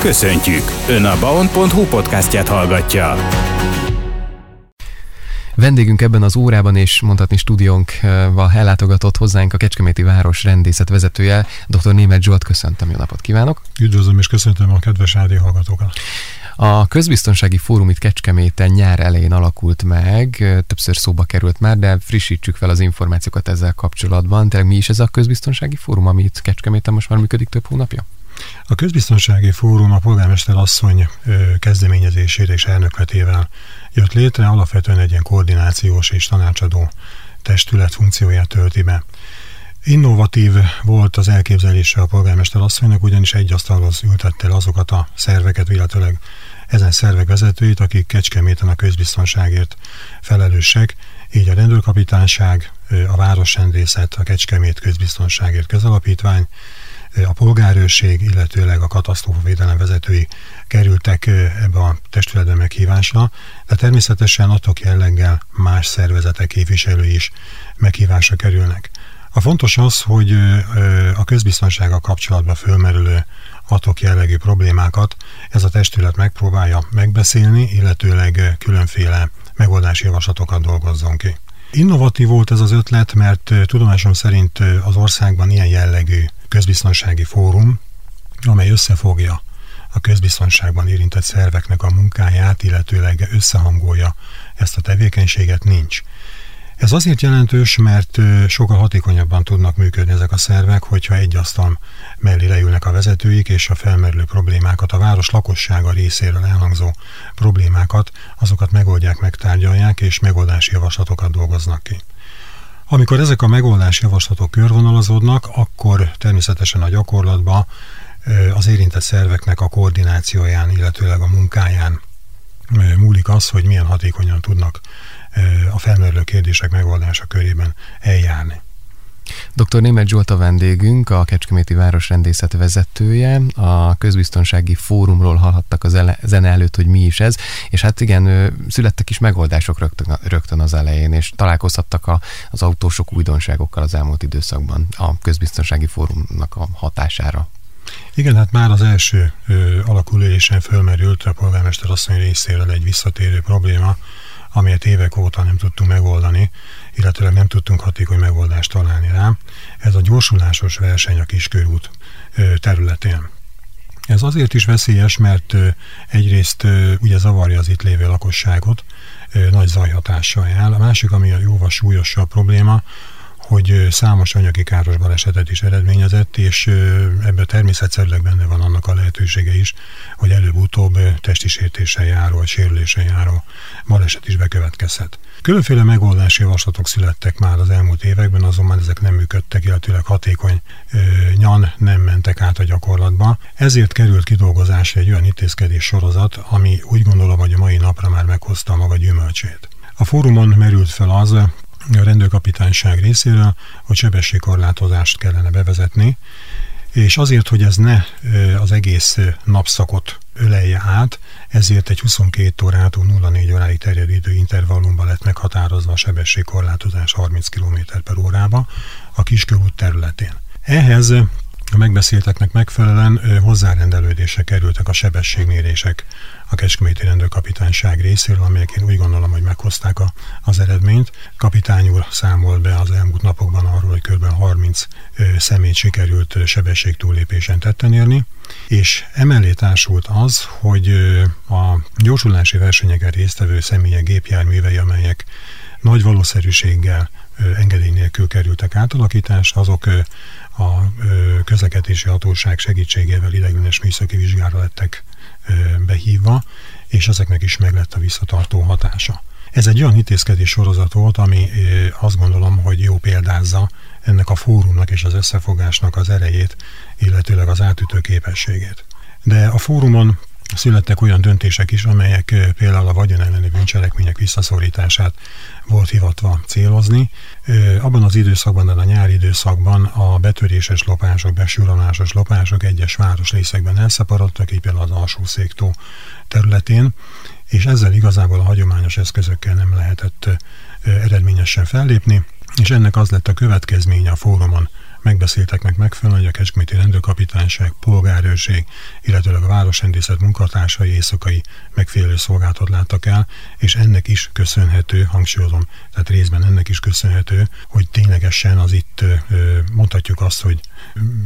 Köszöntjük! Ön a baon.hu podcastját hallgatja. Vendégünk ebben az órában és mondhatni stúdiónkval ellátogatott hozzánk a Kecskeméti Város rendészet vezetője, dr. Német Zsolt. Köszöntöm, jó napot kívánok! Üdvözlöm és köszöntöm a kedves rádió hallgatókat! A Közbiztonsági Fórum itt Kecskeméten nyár elején alakult meg, többször szóba került már, de frissítsük fel az információkat ezzel kapcsolatban. Tényleg mi is ez a Közbiztonsági Fórum, ami itt Kecskeméten most már működik több hónapja? A Közbiztonsági Fórum a polgármester asszony kezdeményezésére és elnökletével jött létre, alapvetően egy ilyen koordinációs és tanácsadó testület funkcióját tölti be. Innovatív volt az elképzelése a polgármester asszonynak, ugyanis egy asztalhoz ültette el azokat a szerveket, illetőleg ezen szervek vezetőit, akik Kecskeméten a közbiztonságért felelősek, így a rendőrkapitányság, a városrendészet, a Kecskemét közbiztonságért közalapítvány, a polgárőrség, illetőleg a katasztrófavédelem vezetői kerültek ebbe a testületbe meghívásra, de természetesen adtok jelleggel más szervezetek képviselői is meghívásra kerülnek. A fontos az, hogy a közbiztonsága kapcsolatban fölmerülő atok jellegű problémákat ez a testület megpróbálja megbeszélni, illetőleg különféle megoldási javaslatokat dolgozzon ki. Innovatív volt ez az ötlet, mert tudomásom szerint az országban ilyen jellegű közbiztonsági fórum, amely összefogja a közbiztonságban érintett szerveknek a munkáját, illetőleg összehangolja ezt a tevékenységet, nincs. Ez azért jelentős, mert sokkal hatékonyabban tudnak működni ezek a szervek, hogyha egy asztal mellé leülnek a vezetőik, és a felmerülő problémákat, a város lakossága részéről elhangzó problémákat, azokat megoldják, megtárgyalják, és megoldási javaslatokat dolgoznak ki. Amikor ezek a megoldási javaslatok körvonalazódnak, akkor természetesen a gyakorlatban az érintett szerveknek a koordinációján, illetőleg a munkáján múlik az, hogy milyen hatékonyan tudnak a felmerülő kérdések megoldása körében eljárni. Dr. Német Zsolt a vendégünk, a Kecskeméti Városrendészet vezetője. A közbiztonsági fórumról hallhattak ele- zene előtt, hogy mi is ez, és hát igen, születtek is megoldások rögtön, rögtön az elején, és találkozhattak a, az autósok újdonságokkal az elmúlt időszakban a közbiztonsági fórumnak a hatására. Igen, hát már az első alakulésen fölmerült a polgármester asszony részéről egy visszatérő probléma, amelyet évek óta nem tudtunk megoldani, illetve nem tudtunk hatékony megoldást találni rá. Ez a gyorsulásos verseny a kiskörút területén. Ez azért is veszélyes, mert egyrészt ugye zavarja az itt lévő lakosságot, nagy zajhatással jár. A másik, ami a jóval súlyosabb probléma, hogy számos anyagi káros balesetet is eredményezett, és ebben természetszerűleg benne van annak a lehetősége is, hogy előbb-utóbb testi sértéssel járó, sérüléssel járó baleset is bekövetkezhet. Különféle megoldási javaslatok születtek már az elmúlt években, azonban ezek nem működtek, illetőleg hatékony nyan nem mentek át a gyakorlatba. Ezért került kidolgozásra egy olyan intézkedés sorozat, ami úgy gondolom, hogy a mai napra már meghozta maga gyümölcsét. A fórumon merült fel az, a rendőrkapitányság részéről, hogy sebességkorlátozást kellene bevezetni, és azért, hogy ez ne az egész napszakot ölelje át, ezért egy 22 órától 04 óráig terjedő időintervallumban lett meghatározva a sebességkorlátozás 30 km per órába a Kiskörút területén. Ehhez a megbeszélteknek megfelelően hozzárendelődésre kerültek a sebességmérések a Kecskeméti Rendőrkapitányság részéről, amelyek én úgy gondolom, hogy meghozták a, az eredményt. Kapitány úr számol be az elmúlt napokban arról, hogy kb. 30 személyt sikerült sebességtúlépésen tetten érni, és emellé társult az, hogy a gyorsulási versenyeken résztvevő személyek gépjárművei, amelyek nagy valószínűséggel engedély nélkül kerültek átalakításra, azok a közlekedési hatóság segítségével ideiglenes műszaki vizsgára lettek behívva, és ezeknek is meg lett a visszatartó hatása. Ez egy olyan intézkedés sorozat volt, ami azt gondolom, hogy jó példázza ennek a fórumnak és az összefogásnak az erejét, illetőleg az átütő képességét. De a fórumon születtek olyan döntések is, amelyek például a vagyon elleni bűncselekmények visszaszorítását volt hivatva célozni. Abban az időszakban, a nyári időszakban a betöréses lopások, besúrolásos lopások egyes városrészekben elszaporodtak, így például az alsó területén, és ezzel igazából a hagyományos eszközökkel nem lehetett eredményesen fellépni, és ennek az lett a következménye a fórumon megbeszéltek meg megfelelően, hogy a Kecskeméti rendőrkapitányság, polgárőrség, illetőleg a városrendészet munkatársai éjszakai megfelelő szolgáltat láttak el, és ennek is köszönhető, hangsúlyozom, tehát részben ennek is köszönhető, hogy ténylegesen az itt mondhatjuk azt, hogy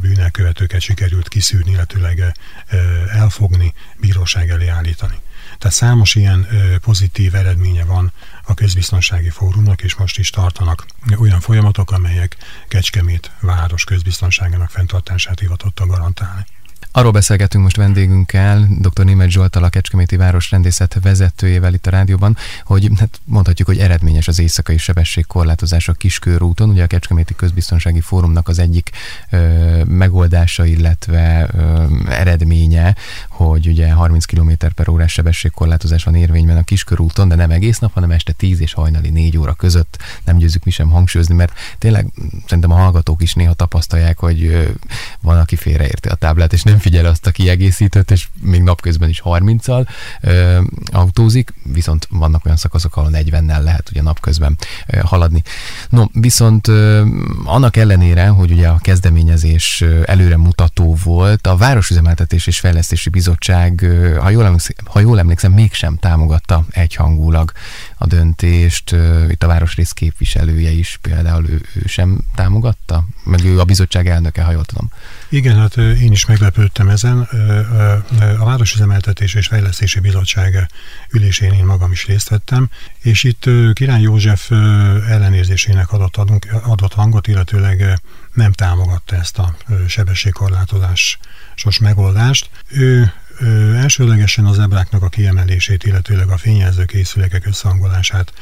bűnelkövetőket sikerült kiszűrni, illetőleg elfogni, bíróság elé állítani. Tehát számos ilyen pozitív eredménye van a közbiztonsági fórumnak, és most is tartanak olyan folyamatok, amelyek Kecskemét város közbiztonságának fenntartását hivatottak garantálni. Arról beszélgetünk most vendégünkkel, dr. Német Zsoltal, a Kecskeméti Város rendészet vezetőjével itt a rádióban, hogy hát mondhatjuk, hogy eredményes az éjszakai sebességkorlátozás a Kiskörúton. Ugye a Kecskeméti Közbiztonsági Fórumnak az egyik ö, megoldása, illetve ö, eredménye, hogy ugye 30 km per órás sebességkorlátozás van érvényben a Kiskörúton, de nem egész nap, hanem este 10 és hajnali 4 óra között. Nem győzzük mi sem hangsúlyozni, mert tényleg szerintem a hallgatók is néha tapasztalják, hogy ö, van, aki félreérti a táblát, és nem figyel azt a kiegészítőt, és még napközben is 30-al ö, autózik, viszont vannak olyan szakaszok, ahol 40-nel lehet ugye napközben ö, haladni. No, viszont ö, annak ellenére, hogy ugye a kezdeményezés előre mutató volt, a Városüzemeltetés és Fejlesztési Bizottság, ö, ha jól, emlékszem, ha jól emlékszem, mégsem támogatta egyhangulag a döntést. Ö, itt a városrész képviselője is például ő, ő sem támogatta, meg ő a bizottság elnöke, ha jól tudom. Igen, hát én is meglepődtem ezen. A Városüzemeltetés és Fejlesztési Bizottság ülésén én magam is részt vettem, és itt Király József ellenérzésének adott, adunk, adott hangot, illetőleg nem támogatta ezt a sebességkorlátozásos megoldást. Ő elsőlegesen az ebráknak a kiemelését, illetőleg a fényjelző készülékek összehangolását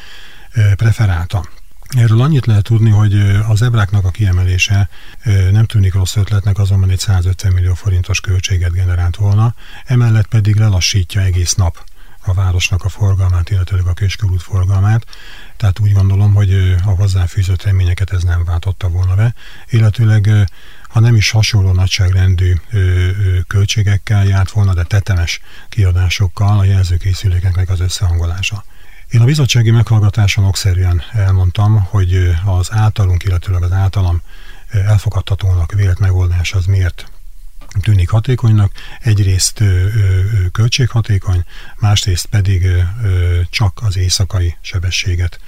preferálta. Erről annyit lehet tudni, hogy az ebráknak a kiemelése nem tűnik rossz ötletnek, azonban egy 150 millió forintos költséget generált volna, emellett pedig lelassítja egész nap a városnak a forgalmát, illetőleg a Köskörút forgalmát, tehát úgy gondolom, hogy a hozzáfűzött reményeket ez nem váltotta volna be, illetőleg ha nem is hasonló nagyságrendű költségekkel járt volna, de tetemes kiadásokkal a jelzőkészülékeknek az összehangolása. Én a bizottsági meghallgatáson okszerűen elmondtam, hogy az általunk, illetőleg az általam elfogadhatónak vélt megoldás az miért tűnik hatékonynak. Egyrészt költséghatékony, másrészt pedig csak az éjszakai sebességet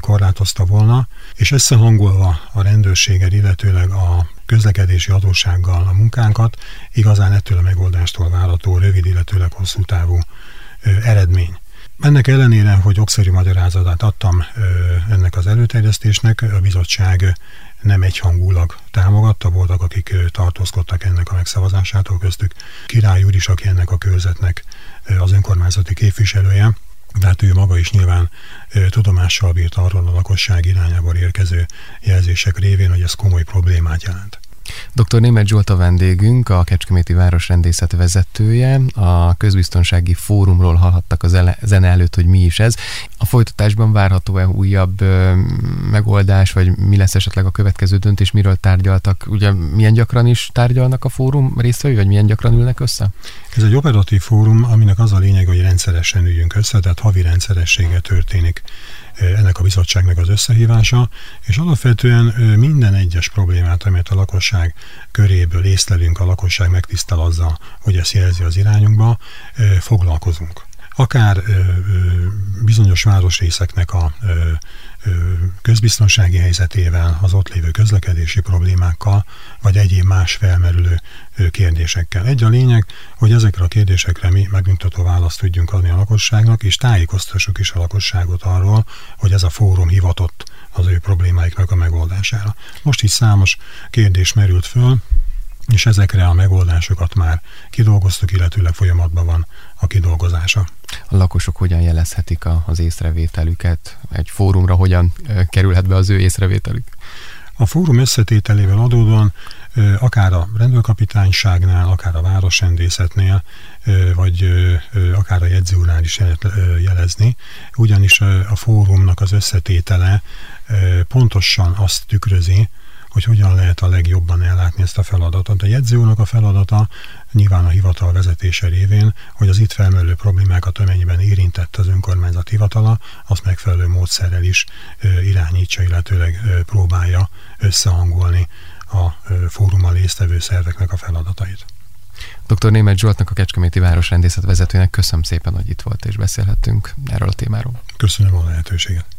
korlátozta volna, és összehangolva a rendőrséggel, illetőleg a közlekedési adóssággal a munkánkat, igazán ettől a megoldástól várható rövid, illetőleg hosszú távú eredmény. Ennek ellenére, hogy okszerű magyarázatát adtam ennek az előterjesztésnek, a bizottság nem egyhangulag támogatta, voltak, akik tartózkodtak ennek a megszavazásától köztük. Király úr is, aki ennek a körzetnek az önkormányzati képviselője, de hát ő maga is nyilván tudomással bírt arról a lakosság irányából érkező jelzések révén, hogy ez komoly problémát jelent. Dr. Német Zsolt a vendégünk, a Kecskeméti Városrendészet vezetője. A közbiztonsági fórumról hallhattak a zene előtt, hogy mi is ez. A folytatásban várható-e újabb ö, megoldás, vagy mi lesz esetleg a következő döntés, miről tárgyaltak? Ugye milyen gyakran is tárgyalnak a fórum résztvevői, vagy milyen gyakran ülnek össze? Ez egy operatív fórum, aminek az a lényeg, hogy rendszeresen üljünk össze, tehát havi rendszeressége történik ennek a bizottságnak az összehívása, és alapvetően minden egyes problémát, amelyet a lakosság köréből észlelünk, a lakosság megtisztel azzal, hogy ezt jelzi az irányunkba, foglalkozunk. Akár bizonyos városrészeknek a közbiztonsági helyzetével, az ott lévő közlekedési problémákkal, vagy egyéb más felmerülő kérdésekkel. Egy a lényeg, hogy ezekre a kérdésekre mi megnyugtató választ tudjunk adni a lakosságnak, és tájékoztassuk is a lakosságot arról, hogy ez a fórum hivatott az ő problémáiknak a megoldására. Most is számos kérdés merült föl, és ezekre a megoldásokat már kidolgoztuk, illetőleg folyamatban van a kidolgozása. A lakosok hogyan jelezhetik a, az észrevételüket? Egy fórumra hogyan kerülhet be az ő észrevételük? A fórum összetételével adódóan akár a rendőrkapitányságnál, akár a városrendészetnél, vagy akár a jegyzőúrnál is jelezni, ugyanis a fórumnak az összetétele pontosan azt tükrözi, hogy hogyan lehet a legjobban ellátni ezt a feladatot. A jegyzőúrnak a feladata nyilván a hivatal vezetése révén, hogy az itt felmerülő problémákat, amennyiben érintett az önkormányzat hivatala, azt megfelelő módszerrel is irányítsa, illetőleg próbálja összehangolni a fórummal résztvevő szerveknek a feladatait. Dr. Német Zsoltnak, a Kecskeméti Városrendészet vezetőnek köszönöm szépen, hogy itt volt és beszélhettünk erről a témáról. Köszönöm a lehetőséget.